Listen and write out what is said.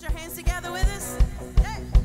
Put your hands together with us. Hey.